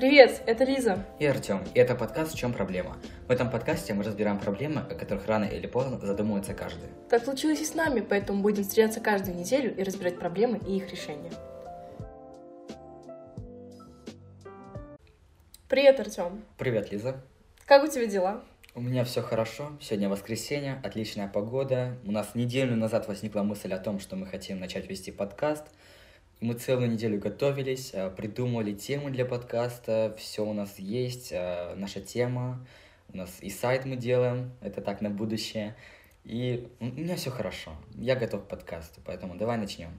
Привет, это Лиза. И Артем. И это подкаст «В чем проблема?». В этом подкасте мы разбираем проблемы, о которых рано или поздно задумывается каждый. Так случилось и с нами, поэтому будем встречаться каждую неделю и разбирать проблемы и их решения. Привет, Артем. Привет, Лиза. Как у тебя дела? У меня все хорошо. Сегодня воскресенье, отличная погода. У нас неделю назад возникла мысль о том, что мы хотим начать вести подкаст. Мы целую неделю готовились, э, придумывали темы для подкаста, все у нас есть, э, наша тема, у нас и сайт мы делаем, это так на будущее. И у меня все хорошо, я готов к подкасту, поэтому давай начнем.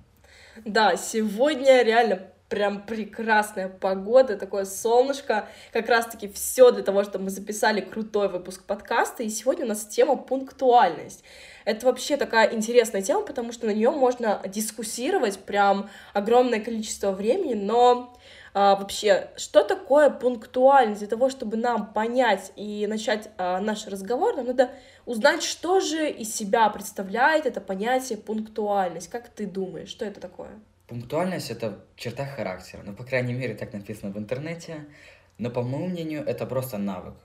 Да, сегодня реально прям прекрасная погода, такое солнышко, как раз-таки все для того, чтобы мы записали крутой выпуск подкаста, и сегодня у нас тема пунктуальность. Это вообще такая интересная тема, потому что на нее можно дискуссировать прям огромное количество времени, но а, вообще, что такое пунктуальность? Для того, чтобы нам понять и начать а, наш разговор, нам надо узнать, что же из себя представляет это понятие пунктуальность. Как ты думаешь, что это такое? Пунктуальность — это черта характера. Ну, по крайней мере, так написано в интернете. Но, по моему мнению, это просто навык.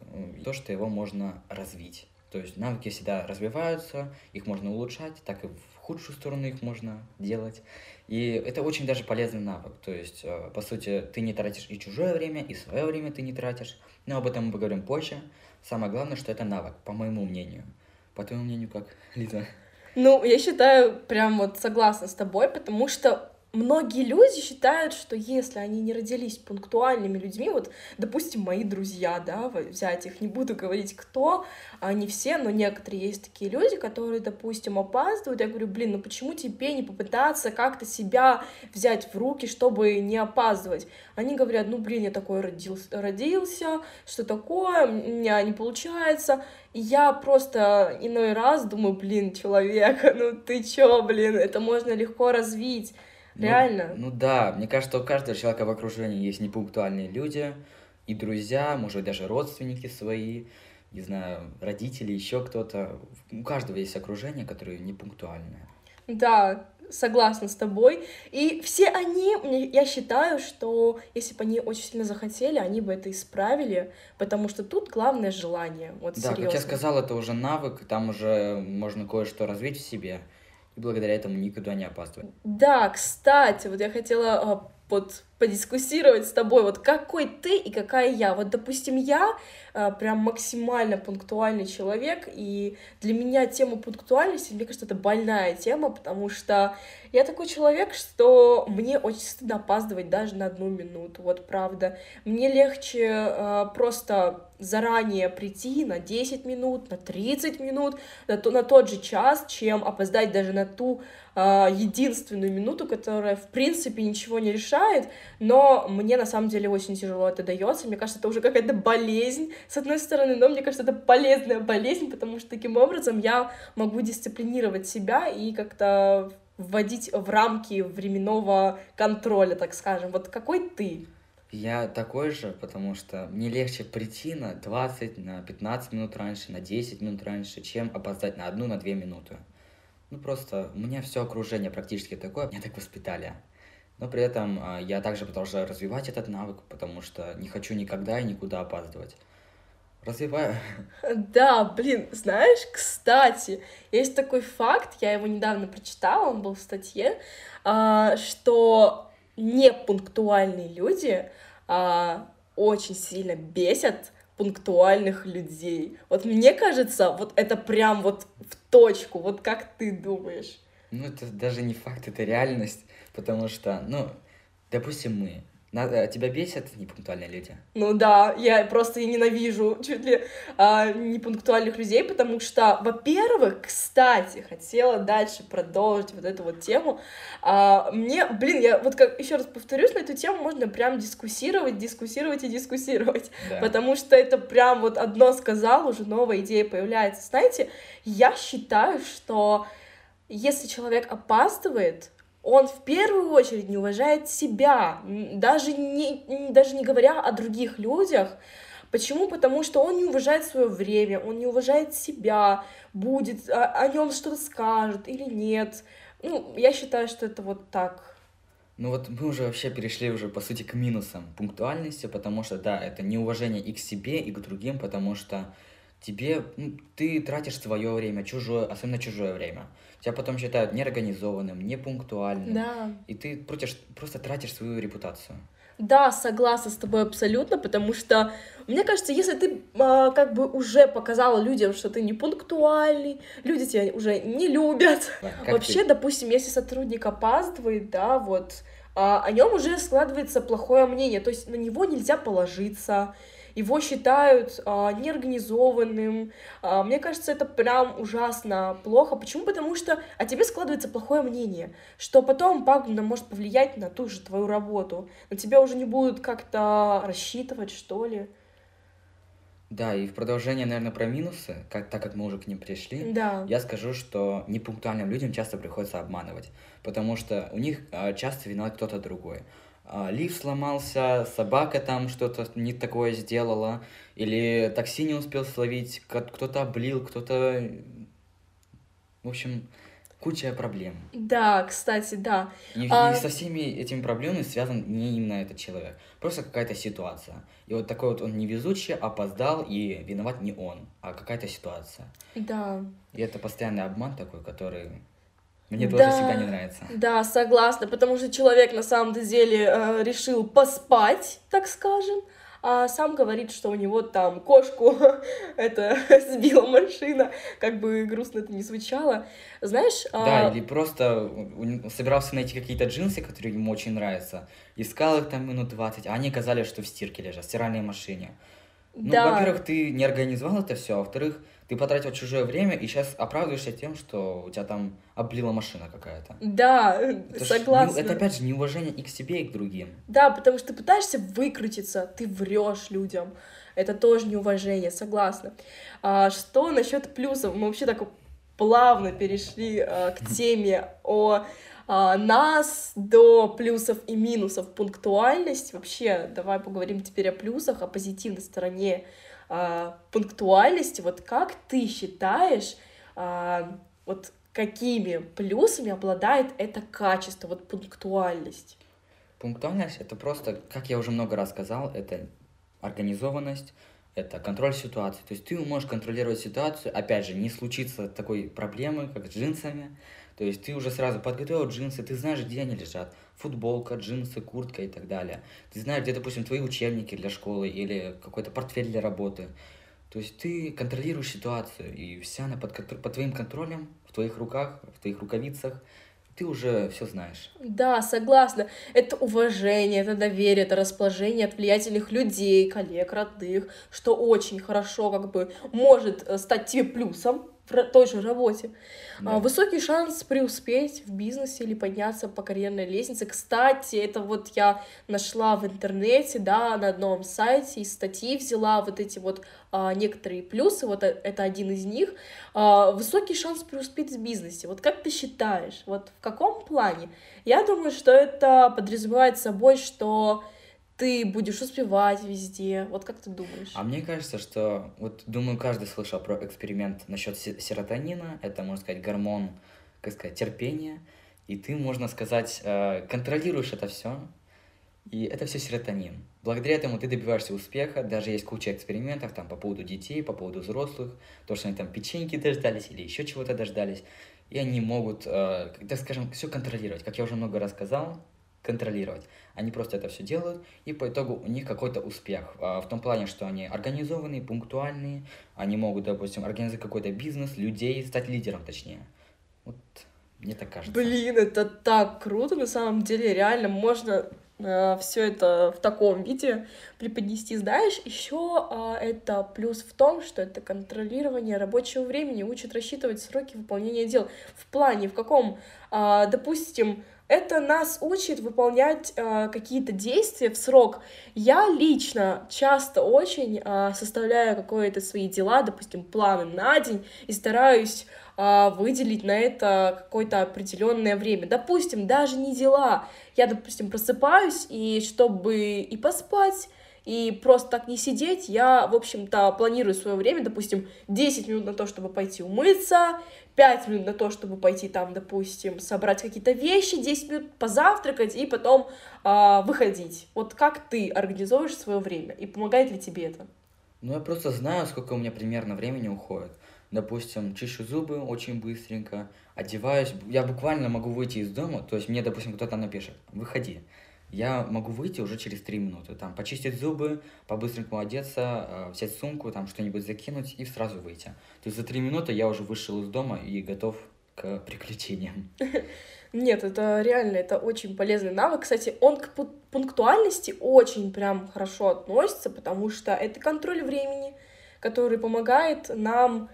То, что его можно развить. То есть навыки всегда развиваются, их можно улучшать, так и в худшую сторону их можно делать. И это очень даже полезный навык. То есть, э, по сути, ты не тратишь и чужое время, и свое время ты не тратишь. Но об этом мы поговорим позже. Самое главное, что это навык, по моему мнению. По твоему мнению, как, Лиза? Ну, я считаю, прям вот согласна с тобой, потому что многие люди считают, что если они не родились пунктуальными людьми, вот, допустим, мои друзья, да, взять их, не буду говорить кто, они все, но некоторые есть такие люди, которые, допустим, опаздывают, я говорю, блин, ну почему тебе не попытаться как-то себя взять в руки, чтобы не опаздывать? Они говорят, ну, блин, я такой родился, родился что такое, у меня не получается, и я просто иной раз думаю, блин, человек, ну ты чё, блин, это можно легко развить. Ну, Реально? Ну, ну да, мне кажется, у каждого человека в окружении есть непунктуальные люди, и друзья, может быть, даже родственники свои, не знаю, родители, еще кто-то. У каждого есть окружение, которое непунктуальное. Да, согласна с тобой. И все они, я считаю, что если бы они очень сильно захотели, они бы это исправили, потому что тут главное желание. Вот да, серьезно. как я сказал, это уже навык, там уже можно кое-что развить в себе и благодаря этому никуда не опаздывать. Да, кстати, вот я хотела а, вот подискуссировать с тобой, вот какой ты и какая я. Вот, допустим, я э, прям максимально пунктуальный человек, и для меня тема пунктуальности, мне кажется, это больная тема, потому что я такой человек, что мне очень стыдно опаздывать даже на одну минуту, вот правда. Мне легче э, просто заранее прийти на 10 минут, на 30 минут, на, то, на тот же час, чем опоздать даже на ту э, единственную минуту, которая, в принципе, ничего не решает, но мне на самом деле очень тяжело это дается. Мне кажется, это уже какая-то болезнь, с одной стороны, но мне кажется, это полезная болезнь, потому что таким образом я могу дисциплинировать себя и как-то вводить в рамки временного контроля, так скажем. Вот какой ты? Я такой же, потому что мне легче прийти на 20, на 15 минут раньше, на 10 минут раньше, чем опоздать на одну, на две минуты. Ну просто у меня все окружение практически такое, меня так воспитали. Но при этом а, я также продолжаю развивать этот навык, потому что не хочу никогда и никуда опаздывать. Развиваю. Да, блин, знаешь, кстати, есть такой факт, я его недавно прочитала, он был в статье, а, что непунктуальные люди а, очень сильно бесят пунктуальных людей. Вот мне кажется, вот это прям вот в точку. Вот как ты думаешь? Ну, это даже не факт, это реальность. Потому что, ну, допустим, мы. Надо, э, тебя бесят непунктуальные люди? Ну да, я просто и ненавижу чуть ли а, непунктуальных людей, потому что, во-первых, кстати, хотела дальше продолжить вот эту вот тему. А, мне, блин, я вот как еще раз повторюсь, на эту тему можно прям дискуссировать, дискуссировать и дискуссировать, да. потому что это прям вот одно сказал, уже новая идея появляется. Знаете, я считаю, что если человек опаздывает, он в первую очередь не уважает себя, даже не, даже не говоря о других людях. Почему? Потому что он не уважает свое время, он не уважает себя, будет о, о нем что-то скажут или нет. Ну, я считаю, что это вот так. Ну вот мы уже вообще перешли уже, по сути, к минусам пунктуальности, потому что, да, это неуважение и к себе, и к другим, потому что тебе, ну, ты тратишь свое время, чужое, особенно чужое время. Тебя потом считают неорганизованным, непунктуальным. Да. И ты против, просто тратишь свою репутацию. Да, согласна с тобой абсолютно, потому что мне кажется, если ты а, как бы уже показала людям, что ты не пунктуальный, люди тебя уже не любят. Да, Вообще, ты? допустим, если сотрудник опаздывает, да, вот а, о нем уже складывается плохое мнение, то есть на него нельзя положиться его считают а, неорганизованным. А, мне кажется, это прям ужасно плохо. Почему? Потому что о тебе складывается плохое мнение, что потом пагубно может повлиять на ту же твою работу. На тебя уже не будут как-то рассчитывать, что ли. Да, и в продолжение, наверное, про минусы, как, так как мы уже к ним пришли, да. я скажу, что непунктуальным людям часто приходится обманывать, потому что у них а, часто виноват кто-то другой. А, лифт сломался, собака там что-то не такое сделала, или такси не успел словить, кто-то облил, кто-то... В общем, куча проблем. Да, кстати, да. И, а... и со всеми этими проблемами связан не именно этот человек, просто какая-то ситуация. И вот такой вот он невезучий, опоздал, и виноват не он, а какая-то ситуация. Да. И это постоянный обман такой, который мне да, тоже всегда не нравится. Да, согласна, потому что человек на самом деле э, решил поспать, так скажем, а сам говорит, что у него там кошку это сбила машина, как бы грустно это не звучало. Знаешь... Да, а... или просто собирался найти какие-то джинсы, которые ему очень нравятся, искал их там минут 20, а они оказались, что в стирке лежат, в стиральной машине. Ну, да. во-первых, ты не организовал это все, а во-вторых, ты потратил чужое время и сейчас оправдываешься тем, что у тебя там облила машина какая-то. Да, это согласна. Ж, это опять же неуважение и к себе, и к другим. Да, потому что ты пытаешься выкрутиться, ты врешь людям. Это тоже неуважение, согласна. А, что насчет плюсов? Мы вообще так плавно перешли а, к теме о а, нас до плюсов и минусов пунктуальность. Вообще, давай поговорим теперь о плюсах, о позитивной стороне а, пунктуальности, вот как ты считаешь, а, вот какими плюсами обладает это качество, вот пунктуальность? Пунктуальность — это просто, как я уже много раз сказал, это организованность, это контроль ситуации. То есть ты можешь контролировать ситуацию, опять же, не случится такой проблемы, как с джинсами, то есть ты уже сразу подготовил джинсы, ты знаешь, где они лежат. Футболка, джинсы, куртка и так далее. Ты знаешь, где, допустим, твои учебники для школы или какой-то портфель для работы. То есть ты контролируешь ситуацию, и вся она под, под твоим контролем, в твоих руках, в твоих рукавицах. Ты уже все знаешь. Да, согласна. Это уважение, это доверие, это расположение от влиятельных людей, коллег, родных, что очень хорошо как бы может э, стать тебе плюсом в той же работе. Да. Высокий шанс преуспеть в бизнесе или подняться по карьерной лестнице. Кстати, это вот я нашла в интернете, да, на одном сайте, из статьи взяла вот эти вот а, некоторые плюсы, вот э, это один из них. А, высокий шанс преуспеть в бизнесе. Вот как ты считаешь, вот в каком плане? Я думаю, что это подразумевает собой, что ты будешь успевать везде. Вот как ты думаешь? А мне кажется, что вот думаю, каждый слышал про эксперимент насчет серотонина. Это, можно сказать, гормон, как сказать, терпения. И ты, можно сказать, э, контролируешь это все. И это все серотонин. Благодаря этому ты добиваешься успеха. Даже есть куча экспериментов там по поводу детей, по поводу взрослых. То, что они там печеньки дождались или еще чего-то дождались. И они могут, э, так скажем, все контролировать. Как я уже много раз сказал, контролировать. Они просто это все делают, и по итогу у них какой-то успех. А, в том плане, что они организованные, пунктуальные, они могут, допустим, организовать какой-то бизнес, людей, стать лидером точнее. Вот мне так кажется. Блин, это так круто, на самом деле, реально можно э, все это в таком виде преподнести. Знаешь, еще э, это плюс в том, что это контролирование рабочего времени, учит рассчитывать сроки выполнения дел. В плане, в каком, э, допустим, это нас учит выполнять э, какие-то действия в срок. Я лично часто очень э, составляю какие-то свои дела, допустим, планы на день, и стараюсь э, выделить на это какое-то определенное время. Допустим, даже не дела. Я, допустим, просыпаюсь, и чтобы и поспать, и просто так не сидеть. Я, в общем-то, планирую свое время, допустим, 10 минут на то, чтобы пойти умыться, 5 минут на то, чтобы пойти там, допустим, собрать какие-то вещи, 10 минут позавтракать и потом э, выходить. Вот как ты организуешь свое время и помогает ли тебе это? Ну, я просто знаю, сколько у меня примерно времени уходит. Допустим, чищу зубы очень быстренько, одеваюсь. Я буквально могу выйти из дома, то есть мне, допустим, кто-то напишет, выходи. Я могу выйти уже через три минуты, там, почистить зубы, по-быстренькому одеться, э, взять сумку, там, что-нибудь закинуть и сразу выйти. То есть за три минуты я уже вышел из дома и готов к приключениям. Нет, это реально, это очень полезный навык. Кстати, он к пунктуальности очень прям хорошо относится, потому что это контроль времени, который помогает нам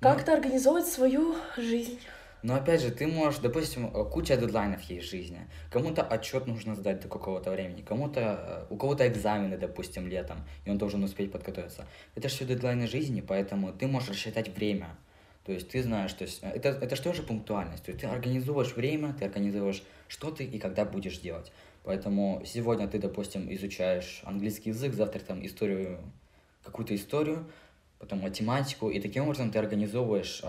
как-то организовать свою жизнь. Но опять же, ты можешь, допустим, э, куча дедлайнов есть в жизни. Кому-то отчет нужно сдать до какого-то времени, кому-то, э, у кого-то экзамены, допустим, летом, и он должен успеть подготовиться. Это все дедлайны жизни, поэтому ты можешь рассчитать время. То есть ты знаешь, то есть э, это, это что же пунктуальность? То есть ты организуешь время, ты организуешь, что ты и когда будешь делать. Поэтому сегодня ты, допустим, изучаешь английский язык, завтра там историю, какую-то историю, потом математику, и таким образом ты организовываешь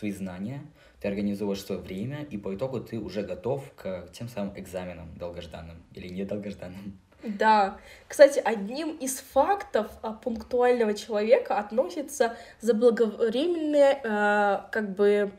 свои знания, ты организовываешь свое время, и по итогу ты уже готов к тем самым экзаменам долгожданным или недолгожданным. Да. Кстати, одним из фактов а, пунктуального человека относится заблаговременное, э, как бы,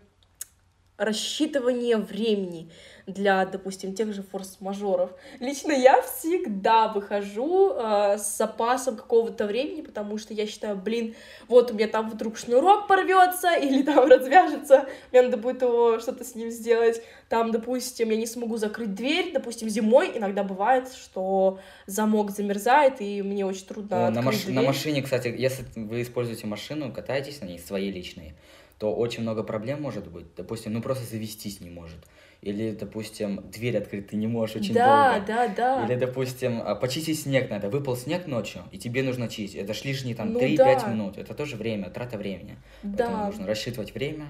рассчитывание времени для, допустим, тех же форс-мажоров. Лично я всегда выхожу э, с запасом какого-то времени, потому что я считаю, блин, вот у меня там вдруг шнурок порвется или там развяжется, мне надо будет его что-то с ним сделать. Там, допустим, я не смогу закрыть дверь, допустим, зимой иногда бывает, что замок замерзает, и мне очень трудно на, маш... дверь. на машине, кстати, если вы используете машину, катаетесь на ней, своей личной, то очень много проблем может быть. Допустим, ну просто завестись не может или, допустим, дверь открыть ты не можешь очень да, долго. Да, да, да. Или, допустим, а, почистить снег надо. Выпал снег ночью, и тебе нужно чистить. Это ж лишние там ну, 3-5 да. минут. Это тоже время, трата времени. Да. Поэтому нужно рассчитывать время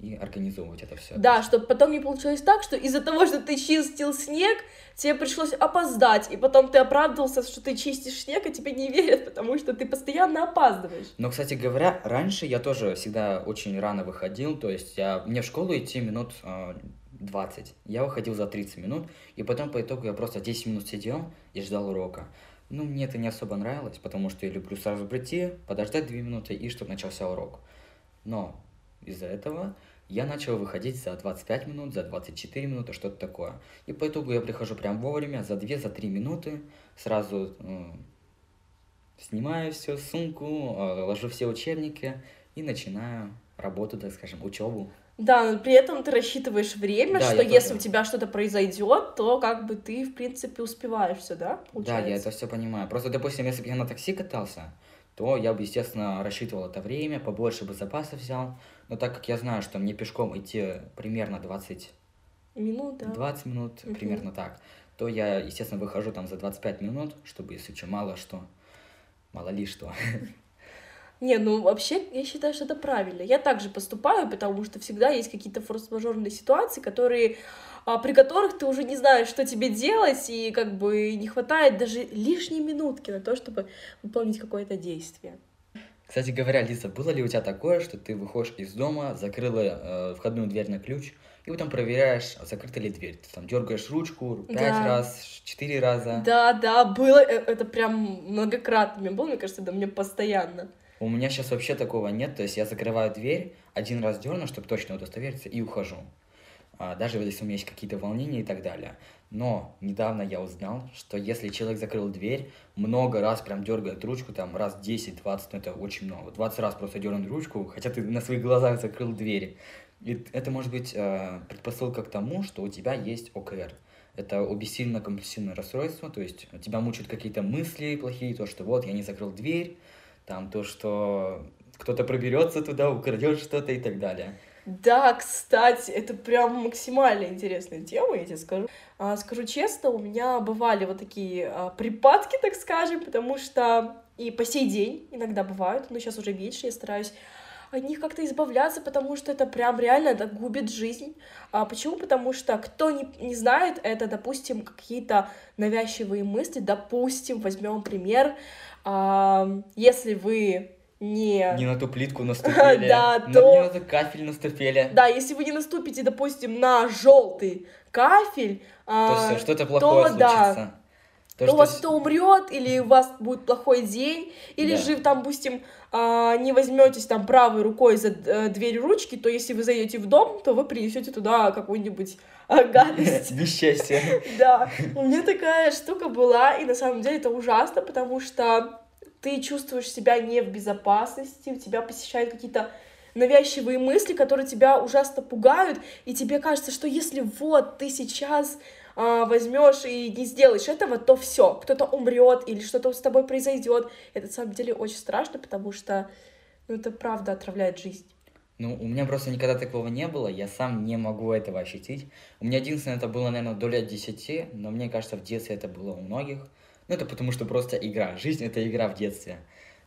и организовывать это все. Да, чтобы потом не получилось так, что из-за того, что ты чистил снег, тебе пришлось опоздать, и потом ты оправдывался, что ты чистишь снег, и тебе не верят, потому что ты постоянно опаздываешь. Но, кстати говоря, раньше я тоже всегда очень рано выходил, то есть я, мне в школу идти минут а, 20. Я выходил за 30 минут, и потом по итогу я просто 10 минут сидел и ждал урока. Ну, мне это не особо нравилось, потому что я люблю сразу прийти, подождать 2 минуты и чтобы начался урок. Но из-за этого я начал выходить за 25 минут, за 24 минуты, что-то такое. И по итогу я прихожу прям вовремя, за 2-3 за минуты, сразу э, снимаю все, сумку, э, ложу все учебники и начинаю работу, так скажем, учебу. Да, но при этом ты рассчитываешь время, да, что если тоже. у тебя что-то произойдет, то как бы ты, в принципе, успеваешь все, да? Получается? Да, я это все понимаю. Просто, допустим, если бы я на такси катался, то я бы, естественно, рассчитывал это время, побольше бы запасов взял. Но так как я знаю, что мне пешком идти примерно 20 минут, да. 20 минут, угу. примерно так, то я, естественно, выхожу там за 25 минут, чтобы, если что, мало что, мало ли что. Не, ну вообще я считаю, что это правильно. Я также поступаю, потому что всегда есть какие-то форс-мажорные ситуации, которые при которых ты уже не знаешь, что тебе делать, и как бы не хватает даже лишней минутки на то, чтобы выполнить какое-то действие. Кстати говоря, Лиза, было ли у тебя такое, что ты выходишь из дома, закрыла э, входную дверь на ключ, и потом проверяешь, закрыта ли дверь. Ты там дергаешь ручку пять да. раз, четыре раза. Да, да, было, э, это прям многократно. Мне было, мне кажется, да мне постоянно. У меня сейчас вообще такого нет, то есть я закрываю дверь, один раз дерну, чтобы точно удостовериться, и ухожу. А, даже если у меня есть какие-то волнения и так далее. Но недавно я узнал, что если человек закрыл дверь, много раз прям дергает ручку, там раз 10-20, ну это очень много. 20 раз просто дернуть ручку, хотя ты на своих глазах закрыл дверь. И это может быть э, предпосылка к тому, что у тебя есть ОКР. Это обессильно-компульсивное расстройство, то есть тебя мучают какие-то мысли плохие, то, что вот я не закрыл дверь, там то, что кто-то проберется туда, украдет что-то и так далее. Да, кстати, это прям максимально интересная тема, я тебе скажу. А, скажу честно, у меня бывали вот такие а, припадки, так скажем, потому что и по сей день иногда бывают, но сейчас уже меньше, я стараюсь от них как-то избавляться, потому что это прям реально это губит жизнь. А почему? Потому что кто не, не знает, это, допустим, какие-то навязчивые мысли. Допустим, возьмем пример, а, если вы не... Не на ту плитку наступили. Да, на- то- Не на тот кафель наступили. Да, если вы не наступите, допустим, на желтый кафель, То а, что-то плохое то да. случится. То, то у вас кто умрет, или у вас будет плохой день, или Да. же, там, допустим, а, не возьметесь там правой рукой за э, дверь ручки, то если вы зайдете в дом, то вы принесете туда какую-нибудь а, гадость. Несчастье. Да, у меня такая штука была, и на самом деле это ужасно, потому что ты чувствуешь себя не в безопасности, у тебя посещают какие-то навязчивые мысли, которые тебя ужасно пугают, и тебе кажется, что если вот ты сейчас а, возьмешь и не сделаешь этого, то все, кто-то умрет или что-то с тобой произойдет. Это на самом деле очень страшно, потому что ну, это правда отравляет жизнь. Ну, у меня просто никогда такого не было, я сам не могу этого ощутить. У меня единственное, это было, наверное, до лет 10, но мне кажется, в детстве это было у многих. Ну, это потому что просто игра. Жизнь — это игра в детстве.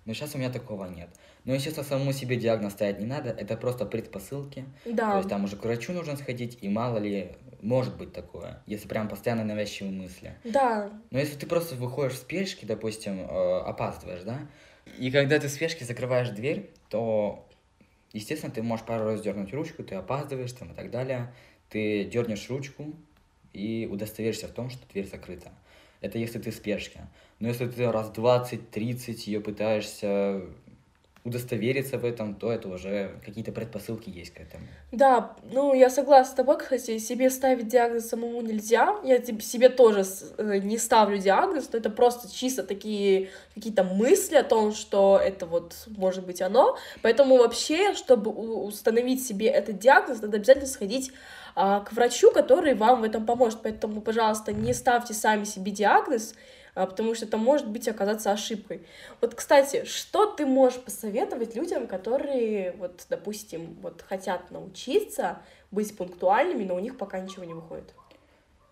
Но сейчас у меня такого нет. Но, естественно, самому себе диагноз ставить не надо, это просто предпосылки. То Да, есть там уже к врачу нужно сходить, и мало ли, может быть такое, если прям постоянно навязчивые мысли. да, Но если ты просто выходишь в спешке, допустим, э, опаздываешь, да, и когда ты в спешке закрываешь дверь, то, естественно, ты можешь пару раз дернуть ручку, ты опаздываешь там и так далее, ты дернешь ручку и удостоверишься в том, что дверь закрыта. Это если ты в спешке. Но если ты раз 20-30 ее пытаешься удостовериться в этом, то это уже какие-то предпосылки есть к этому. Да, ну я согласна с тобой, кстати, себе ставить диагноз самому нельзя. Я себе тоже э, не ставлю диагноз, но это просто чисто такие какие-то мысли о том, что это вот может быть оно. Поэтому вообще, чтобы установить себе этот диагноз, надо обязательно сходить к врачу, который вам в этом поможет. Поэтому, пожалуйста, не ставьте сами себе диагноз, а, потому что это может быть оказаться ошибкой. Вот, кстати, что ты можешь посоветовать людям, которые, вот, допустим, вот хотят научиться быть пунктуальными, но у них пока ничего не выходит?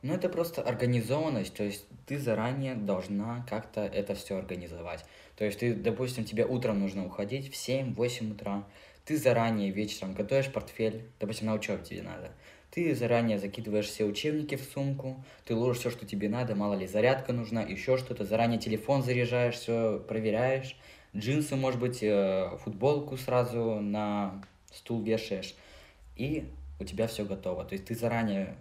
Ну, это просто организованность, то есть ты заранее должна как-то это все организовать. То есть ты, допустим, тебе утром нужно уходить в 7-8 утра, ты заранее вечером готовишь портфель, допустим, на учебу тебе надо, ты заранее закидываешь все учебники в сумку, ты ложишь все, что тебе надо, мало ли зарядка нужна, еще что-то, заранее телефон заряжаешь, все проверяешь, джинсы, может быть, э, футболку сразу на стул вешаешь, и у тебя все готово. То есть ты заранее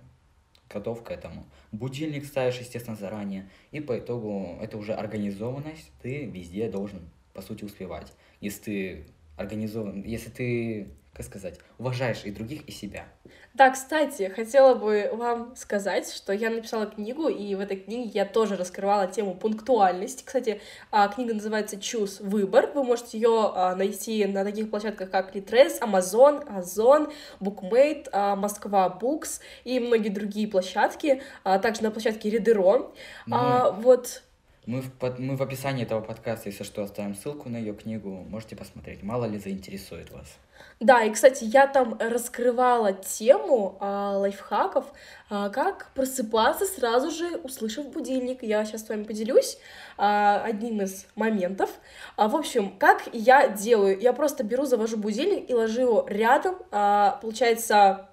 готов к этому. Будильник ставишь, естественно, заранее. И по итогу это уже организованность, ты везде должен, по сути, успевать. Если ты организован, если ты, как сказать, уважаешь и других, и себя. Да, кстати, хотела бы вам сказать, что я написала книгу, и в этой книге я тоже раскрывала тему пунктуальности. Кстати, а, книга называется «Choose. Выбор». Вы можете ее а, найти на таких площадках, как Litres, Amazon, Озон, Bookmate, а, Москва Books и многие другие площадки, а также на площадке Редеро. Мы, А, вот мы, в, под- мы в описании этого подкаста, если что, оставим ссылку на ее книгу, можете посмотреть. Мало ли заинтересует вас. Да, и, кстати, я там раскрывала тему а, лайфхаков, а, как просыпаться сразу же, услышав будильник. Я сейчас с вами поделюсь а, одним из моментов. А, в общем, как я делаю? Я просто беру, завожу будильник и ложу его рядом. А, получается,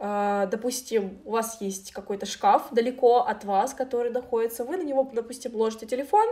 а, допустим, у вас есть какой-то шкаф далеко от вас, который находится, вы на него, допустим, ложите телефон,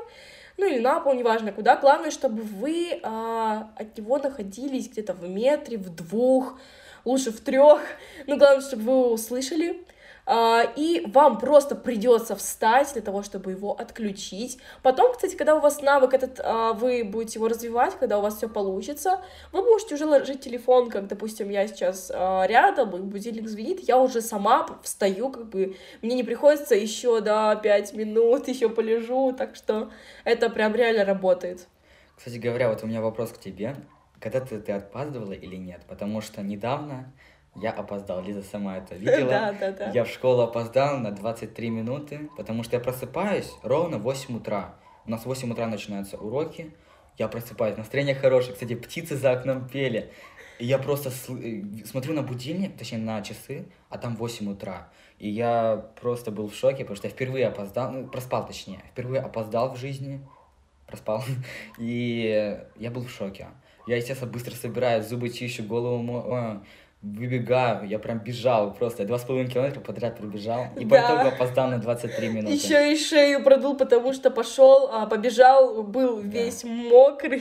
ну или на пол, неважно куда. Главное, чтобы вы а, от него находились где-то в метре, в двух, лучше в трех. Ну, главное, чтобы вы его услышали. А, и вам просто придется встать для того, чтобы его отключить. Потом, кстати, когда у вас навык этот, а, вы будете его развивать, когда у вас все получится, вы можете уже ложить телефон, как, допустим, я сейчас а, рядом, и будильник звенит, я уже сама встаю, как бы мне не приходится еще, да, пять минут, еще полежу, так что это прям реально работает. Кстати говоря, вот у меня вопрос к тебе. Когда-то ты опаздывала или нет? Потому что недавно я опоздал. Лиза сама это видела. Да, да, да. Я в школу опоздал на 23 минуты, потому что я просыпаюсь ровно в 8 утра. У нас в 8 утра начинаются уроки. Я просыпаюсь, настроение хорошее. Кстати, птицы за окном пели. И я просто э, смотрю на будильник, точнее на часы, а там 8 утра. И я просто был в шоке, потому что я впервые опоздал, ну, проспал точнее, впервые опоздал в жизни, проспал. И я был в шоке. Я, естественно, быстро собираюсь, зубы чищу, голову мою, выбегаю, я прям бежал просто, два с половиной километра подряд пробежал, и по Да. итогу опоздал на 23 минуты. Еще и шею продул, потому что пошел, а, побежал, был весь мокрый.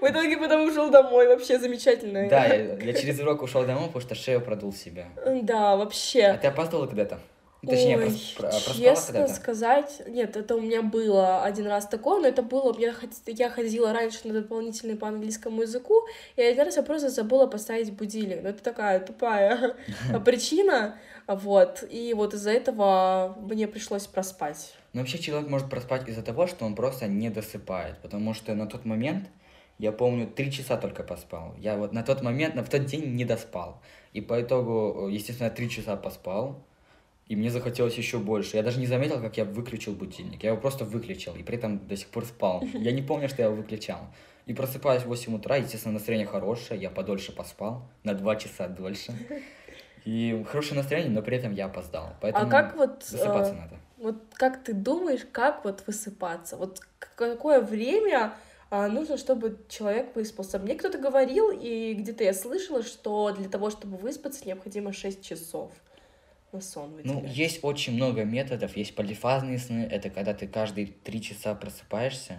В итоге потом ушел домой. Вообще замечательно. Да, я, я через урок ушел домой, потому что шею продул себе. Да, А вообще. ты опаздывала когда-то? Точнее, Ой, про- проспала честно сказать, нет, это у меня было один раз такое, но это было, я, ходила раньше на дополнительный по английскому языку, и один раз я просто забыла поставить будильник. Ну, это такая тупая причина, вот, и вот из-за этого мне пришлось проспать. Но вообще человек может проспать из-за того, что он просто не досыпает, потому что на тот момент, я помню, три часа только поспал. Я вот на тот момент, на в тот день не доспал. И по итогу, э, естественно, три часа поспал, и мне захотелось еще больше. Я даже не заметил, как я выключил будильник. Я его просто выключил, и при этом до сих пор спал. Я не помню, что я его выключал. И просыпаюсь в 8 утра, естественно, настроение хорошее, я подольше поспал, на 2 часа дольше. И хорошее настроение, но при этом я опоздал. Поэтому а как вот, высыпаться э, надо. вот как ты думаешь, как вот высыпаться? Вот какое время а, нужно, чтобы человек выспался? Мне кто-то говорил, и где-то я слышала, что для того, чтобы выспаться, необходимо 6 часов на сон Ну, выделять. есть очень много методов. Есть полифазные сны. Это когда ты каждые 3 часа просыпаешься,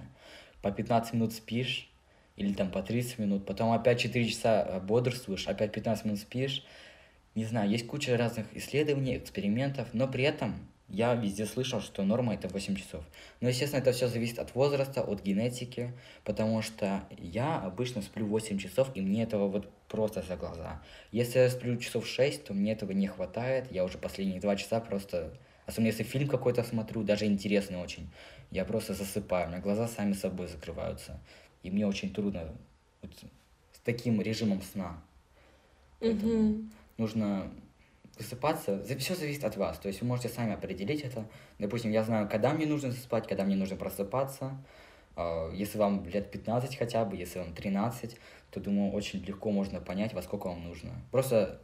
по 15 минут спишь, или там по 30 минут, потом опять 4 часа э, бодрствуешь, опять 15 минут спишь. Не знаю, есть куча разных исследований, экспериментов, но при этом я везде слышал, что норма это 8 часов. Но, естественно, это все зависит от возраста, от генетики, потому что я обычно сплю 8 часов, и мне этого вот просто за глаза. Если я сплю часов 6, то мне этого не хватает. Я уже последние 2 часа просто, особенно если фильм какой-то смотрю, даже интересный очень, я просто засыпаю, у меня глаза сами собой закрываются. И мне очень трудно вот с таким режимом сна. Поэтому Мгм. нужно высыпаться. Все зависит от вас. То есть вы можете сами определить это. Допустим, я знаю, когда мне нужно спать, когда мне нужно просыпаться. А, Если вам лет 15 хотя бы, если вам 13, то, думаю, очень легко можно понять, во сколько вам нужно. Просто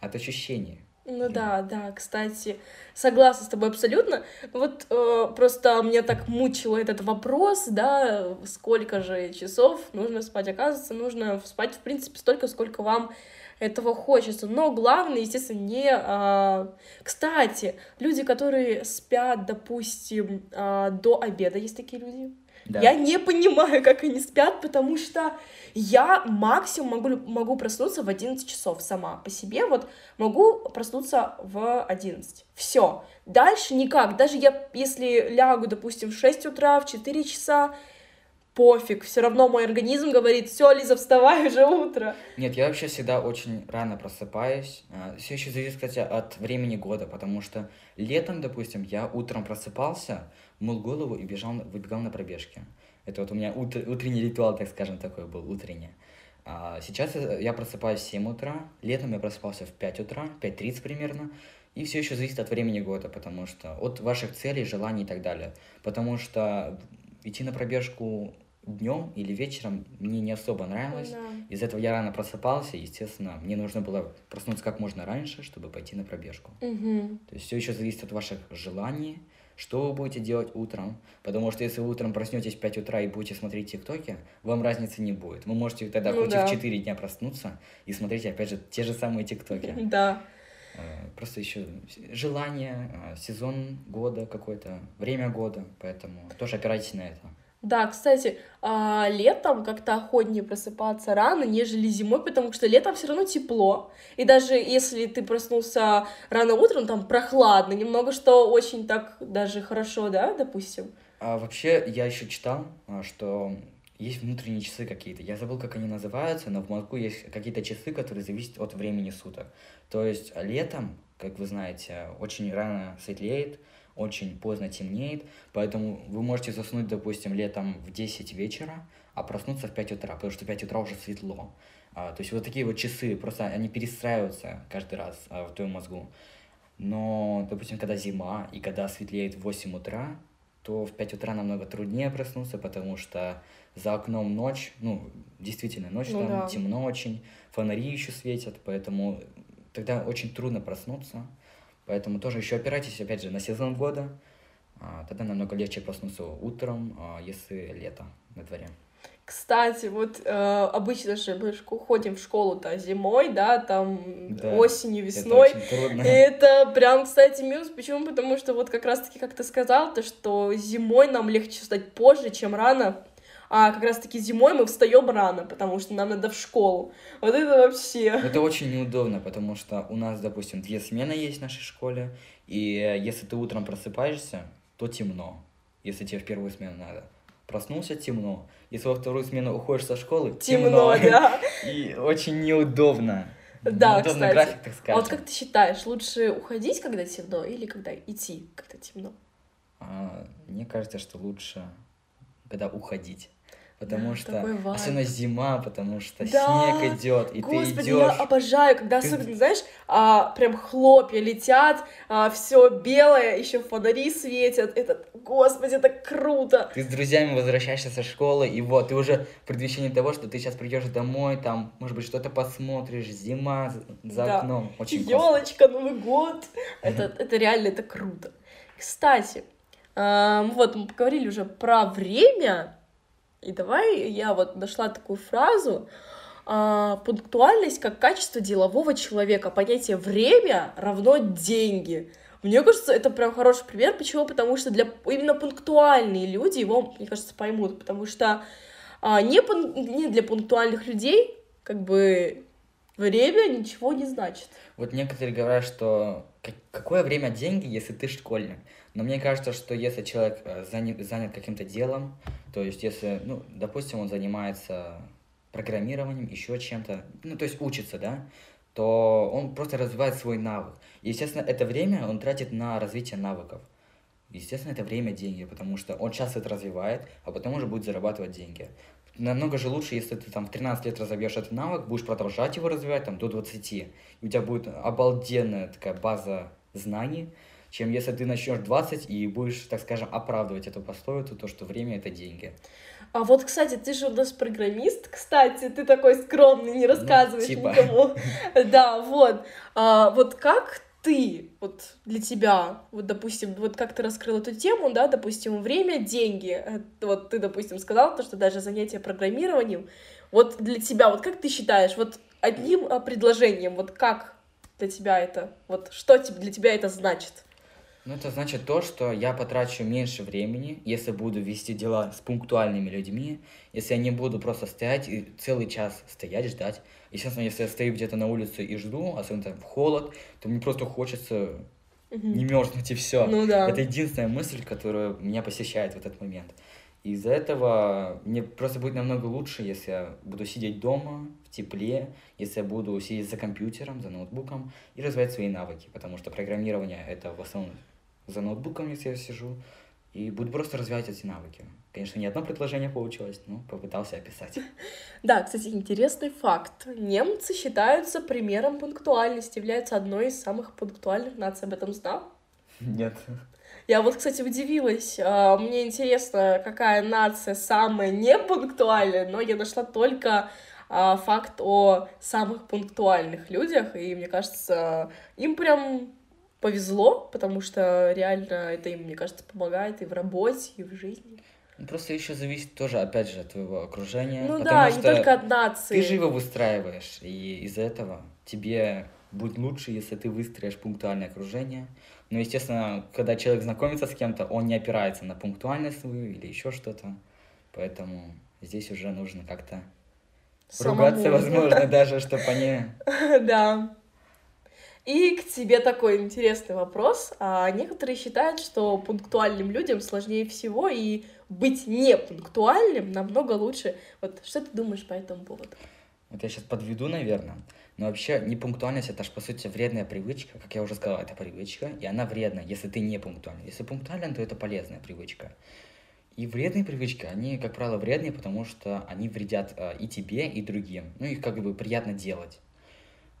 от ощущений. Ну да, да, кстати, согласна с тобой абсолютно. Вот э, просто меня так мучил этот вопрос, да, сколько же часов нужно спать. Оказывается, нужно спать, в принципе, столько, сколько вам этого хочется. Но главное, естественно, не... а, Кстати, люди, которые спят, допустим, а, до обеда, есть такие люди? Да. Я не понимаю, как они спят, потому что я максимум могу, могу проснуться в 11 часов сама по себе, вот могу проснуться в 11. Все. Дальше никак. Даже я, если лягу, допустим, в 6 утра, в 4 часа, пофиг, все равно мой организм говорит, все, Лиза, вставай, уже утро. Нет, я вообще всегда очень рано просыпаюсь. Все еще зависит, кстати, от времени года, потому что летом, допустим, я утром просыпался, мыл голову и бежал, выбегал на пробежки. Это вот у меня утр- утренний ритуал, так скажем, такой был, утренний. А сейчас я просыпаюсь в 7 утра, летом я просыпался в 5 утра, 5.30 примерно, и все еще зависит от времени года, потому что от ваших целей, желаний и так далее. Потому что идти на пробежку днем или вечером мне не особо нравилось. Да. Из-за этого я рано просыпался, естественно, мне нужно было проснуться как можно раньше, чтобы пойти на пробежку. Мгм. То есть все еще зависит от ваших желаний, что вы будете делать утром. Потому что если вы утром проснетесь в 5 утра и будете смотреть тиктоки, вам разницы не будет. Вы можете тогда Ну хоть и да. в 4 дня проснуться и смотреть опять же те же самые тиктоки. Да. Э, Просто еще желание, э, сезон года какой-то, время года, поэтому тоже опирайтесь на это. Да, кстати, а, летом как-то охотнее просыпаться рано, нежели зимой, потому что летом все равно тепло. И даже если ты проснулся рано утром, там прохладно немного, что очень так даже хорошо, да, допустим. А вообще, я еще читал, а, что есть внутренние часы какие-то. Я забыл, как они называются, но в мозгу есть какие-то часы, которые зависят от времени суток. То есть летом, как вы знаете, очень рано светлеет, очень поздно темнеет, поэтому вы можете заснуть, допустим, летом в 10 вечера, а проснуться в 5 утра, потому что в 5 утра уже светло. А, то есть вот такие вот часы, просто они перестраиваются каждый раз а, в твоем мозгу. Но, допустим, когда зима и когда светлеет в 8 утра, то в 5 утра намного труднее проснуться, потому что за окном ночь, ну, действительно, ночь Ну там да. темно очень, фонари еще светят, поэтому тогда очень трудно проснуться. Поэтому тоже еще опирайтесь, опять же, на сезон года. а, Тогда намного легче проснуться утром, а, если лето на дворе. Кстати, вот э, обычно же мы ходим в школу-то зимой, да, там Да, осенью, Это весной. очень трудно. И это прям, кстати, минус. Почему? Потому что вот как раз-таки, как ты сказал, то, что зимой нам легче встать позже, чем рано. А как раз-таки зимой мы встаем рано, потому что нам надо в школу. Вот это вообще. Это очень неудобно, потому что у нас, допустим, две смены есть в нашей школе, и если ты утром просыпаешься, то темно, если тебе в первую смену надо. Проснулся темно. Если во вторую смену уходишь со школы, Темно, да. И очень неудобно. Да, Неудобный кстати. график, так А скажем. вот как ты считаешь, лучше уходить, когда темно, или когда идти, когда темно? А, мне кажется, что лучше, когда уходить. Потому Да, что, особенно зима, потому что Да, снег идет, и Господи, ты я идешь. обожаю, когда особенно, знаешь, а, прям хлопья летят, все белое, еще фонари светят. Это, господи, это круто. Ты с друзьями возвращаешься со школы, и вот, ты уже в предвещении того, что ты сейчас придешь домой, там, может быть, что-то посмотришь, зима за- Да. окном. Очень. Елочка, Новый год. Это, это реально, это круто. Кстати, вот мы поговорили уже про время, и давай я вот нашла такую фразу. а, пунктуальность как качество делового человека. Понятие время равно деньги. Мне кажется, это прям хороший пример. Почему? Потому что для именно пунктуальные люди его, мне кажется, поймут. Потому что а, не, пун- не для пунктуальных людей как бы время ничего не значит. Вот некоторые говорят, что какое время деньги, если ты школьник? Но мне кажется, что если человек э, занят, занят каким-то делом, то есть если, ну, допустим, он занимается программированием, еще чем-то, ну, то есть учится, да, то он просто развивает свой навык. И, естественно, это время он тратит на развитие навыков. Естественно, это время деньги, потому что он сейчас это развивает, а потом уже будет зарабатывать деньги. Намного же лучше, если ты там в 13 лет разовьешь этот навык, будешь продолжать его развивать там до 20, и у тебя будет обалденная такая база знаний, чем если ты начнешь 20 и будешь, так скажем, оправдывать эту пословицу, то, что время это деньги. А вот, кстати, ты же у нас программист, кстати, ты такой скромный, не рассказываешь типа. никому. Да, вот. А, вот как ты, вот для тебя, вот, допустим, вот как ты раскрыл эту тему, да, допустим, время, деньги, э, вот ты, допустим, сказал то, что даже занятие программированием, вот для тебя, вот как ты считаешь, вот одним а, предложением, вот как для тебя это, вот что для тебя это значит? Ну, это значит то, что я потрачу меньше времени, если буду вести дела с пунктуальными людьми, если я не буду просто стоять и целый час стоять, ждать. Естественно, если я стою где-то на улице и жду, особенно там в холод, то мне просто хочется Мгм. не мерзнуть и все. Ну да. Это единственная мысль, которая меня посещает в этот момент. Из-за этого мне просто будет намного лучше, если я буду сидеть дома, в тепле, если я буду сидеть за компьютером, за ноутбуком и развивать свои навыки, потому что программирование это в основном за ноутбуком, если я сижу, и буду просто развивать эти навыки. Конечно, не одно предложение получилось, но попытался описать. Да, кстати, интересный факт. Немцы считаются примером пунктуальности, являются одной из самых пунктуальных наций. Об этом знал? Нет. Я вот, кстати, удивилась. А, Мне интересно, какая нация самая непунктуальная, но я нашла только а, факт о самых пунктуальных людях, и мне кажется, им прям повезло, потому что реально это им, мне кажется, помогает и в работе, и в жизни. Ну, Просто еще зависит тоже, опять же, от твоего окружения. Ну да, что не только от нации. Ты же его выстраиваешь, и из-за этого тебе будет лучше, если ты выстроишь пунктуальное окружение. Но, естественно, когда человек знакомится с кем-то, он не опирается на пунктуальность свою или еще что-то. Поэтому здесь уже нужно как-то ругаться, возможно, даже, чтобы они... Да. И к тебе такой интересный вопрос. А некоторые считают, что пунктуальным людям сложнее всего, и быть непунктуальным намного лучше. Вот что ты думаешь по этому поводу? Вот я сейчас подведу, наверное. Но вообще непунктуальность это же по сути вредная привычка. Как я уже сказал, это привычка, и она вредна, если ты не пунктуален. Если пунктуален, то это полезная привычка. И вредные привычки, они, как правило, вредные, потому что они вредят э, и тебе, и другим. Ну, их как бы приятно делать.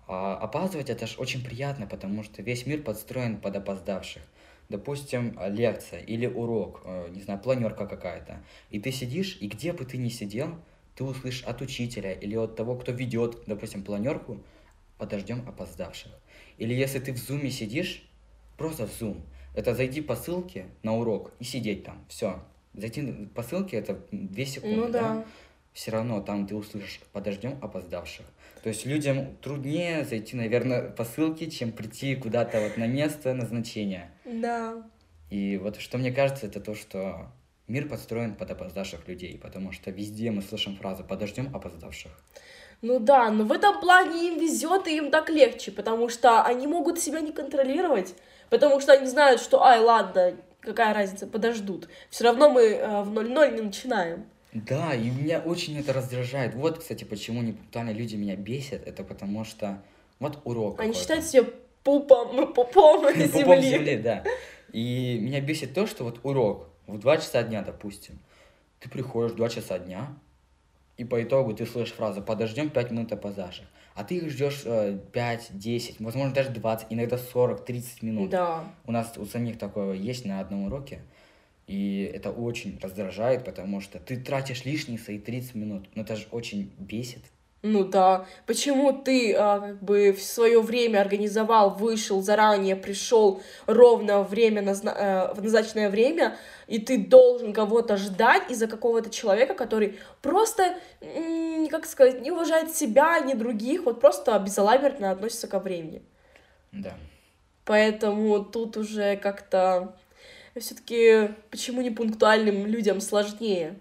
А опаздывать это же очень приятно, потому что весь мир подстроен под опоздавших. Допустим, э, лекция или урок, э, не знаю, планерка какая-то. И ты сидишь, и где бы ты ни сидел, ты услышишь от учителя или от того, кто ведет, допустим, планерку, подождем опоздавших. Или если ты в зуме сидишь, просто в зум, это зайди по ссылке на урок и сидеть там, все. Зайти по ссылке это 2 секунды, Ну да. все равно там ты услышишь «подождем опоздавших». То есть людям труднее зайти, наверное, по ссылке, чем прийти куда-то вот на место назначения. Да. И вот что мне кажется, это то, что мир подстроен под опоздавших людей, потому что везде мы слышим фразу «подождем опоздавших». Ну да, но в этом плане им везет, и им так легче, потому что они могут себя не контролировать, потому что они знают, что, ай, ладно, какая разница, подождут. Все равно мы э, в 0-0 не начинаем. Да, и меня очень это раздражает. Вот, кстати, почему непунктуальные люди меня бесят, это потому что вот урок Они считают себя пупом, пупом Пупом земли. земли, да. И меня бесит то, что вот урок в 2 часа дня, допустим, ты приходишь в 2 часа дня, и по итогу ты слышишь фразу «подождем 5 минут опоздавших», а ты их ждешь э, 5, 10, возможно, даже 20, иногда 40, 30 минут. Да. У нас у самих такое есть на одном уроке, и это очень раздражает, потому что ты тратишь лишние свои 30 минут. Но это же очень бесит. Ну да. Почему ты а, как бы в свое время организовал, вышел заранее, пришел ровно время назна- э, в назначенное время, и ты должен кого-то ждать из-за какого-то человека, который просто, как сказать, не уважает себя, ни других, вот просто безалаберно относится ко времени. Да. Поэтому тут уже как-то все-таки почему не пунктуальным людям сложнее?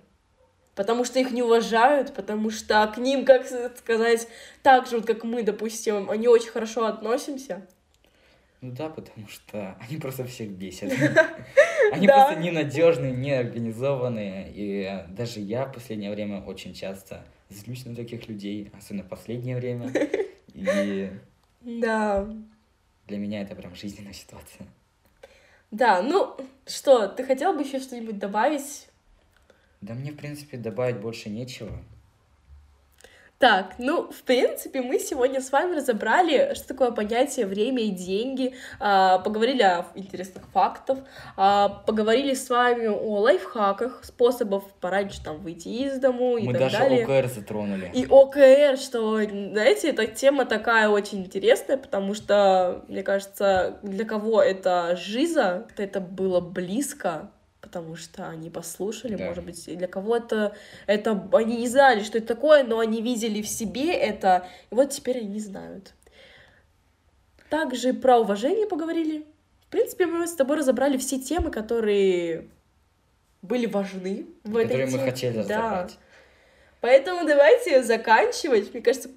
Потому что их не уважают, потому что к ним, как сказать, так же, вот как мы, допустим, они очень хорошо относимся. Ну да, потому что они просто всех бесят. Они просто ненадежные, неорганизованные. И даже я в последнее время очень часто злюсь на таких людей, особенно в последнее время. И Да. для меня это прям жизненная ситуация. Да, ну что, ты хотел бы еще что-нибудь добавить? Да мне, в принципе, добавить больше нечего. Так, ну, в принципе, мы сегодня с вами разобрали, что такое понятие время и деньги, а, поговорили о интересных фактах, а, поговорили с вами о лайфхаках, способов пораньше там выйти из дому и Мы так даже далее. ОКР затронули. И ОКР, что, знаете, эта тема такая очень интересная, потому что, мне кажется, для кого это жиза, это было близко, потому что они послушали, Да. может быть, для кого-то это они не знали, что это такое, но они видели в себе это, и вот теперь они знают. Также про уважение поговорили. В принципе, мы с тобой разобрали все темы, которые были важны в этой которые мы теме. хотели Да. Поэтому давайте заканчивать. Мне кажется,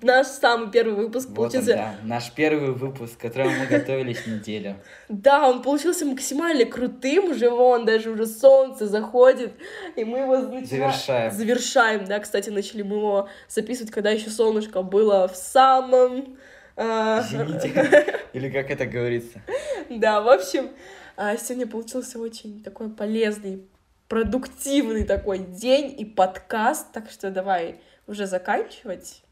наш самый первый выпуск Вот он, получился. да, наш первый выпуск, к которому мы готовились неделю. Да, он получился максимально крутым. Уже вон, даже уже солнце заходит. И мы его начинаем- Завершаем. Завершаем, да, кстати, начали мы его записывать, когда еще солнышко было в самом... Извините. Или как это говорится. Да, в общем, а, сегодня получился очень такой полезный, продуктивный такой день и подкаст, так что давай уже заканчивать.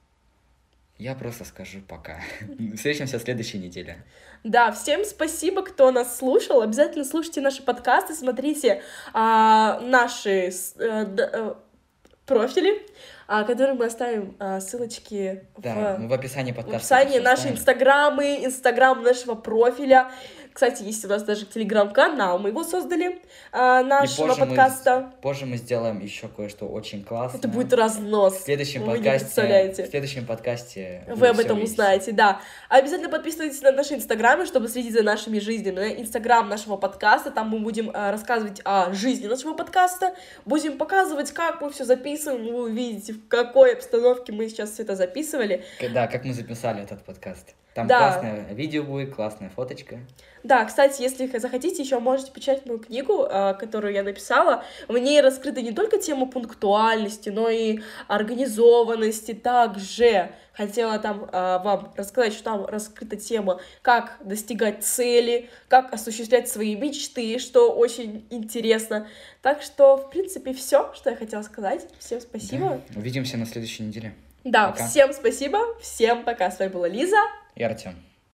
Я просто скажу пока. Встретимся в следующей неделе. Да, всем спасибо, кто нас слушал. Обязательно слушайте наши подкасты, смотрите а, наши э, д- э, профили, а, которые мы оставим а, ссылочки Да, в в описании в подкаста. описании всё наши инстаграмы, инстаграм нашего профиля. Кстати, есть у нас даже телеграм-канал, мы его создали, а, нашего позже мы- подкаста. Позже мы сделаем еще кое-что очень классное. Это будет разнос. в следующем вы подкасте. В следующем подкасте Вы об этом увидите. узнаете, да. Обязательно подписывайтесь на наши инстаграмы, чтобы следить за нашими жизнями. Инстаграм нашего подкаста, там мы будем э, рассказывать о жизни нашего подкаста, будем показывать, как мы все записываем, вы увидите, в какой обстановке мы сейчас все это записывали. Да, как мы записали этот подкаст. Там Да. классное видео будет, классная фоточка. Да, кстати, если захотите, еще можете почитать мою книгу, э, которую я написала. В ней раскрыта не только тема пунктуальности, но и организованности. Также хотела там э, вам рассказать, что там раскрыта тема, как достигать цели, как осуществлять свои мечты, что очень интересно. Так что, в принципе, все, что я хотела сказать. Всем спасибо. Да. Увидимся на следующей неделе. Да, Пока. всем спасибо, всем пока. С вами была Лиза. И Артем.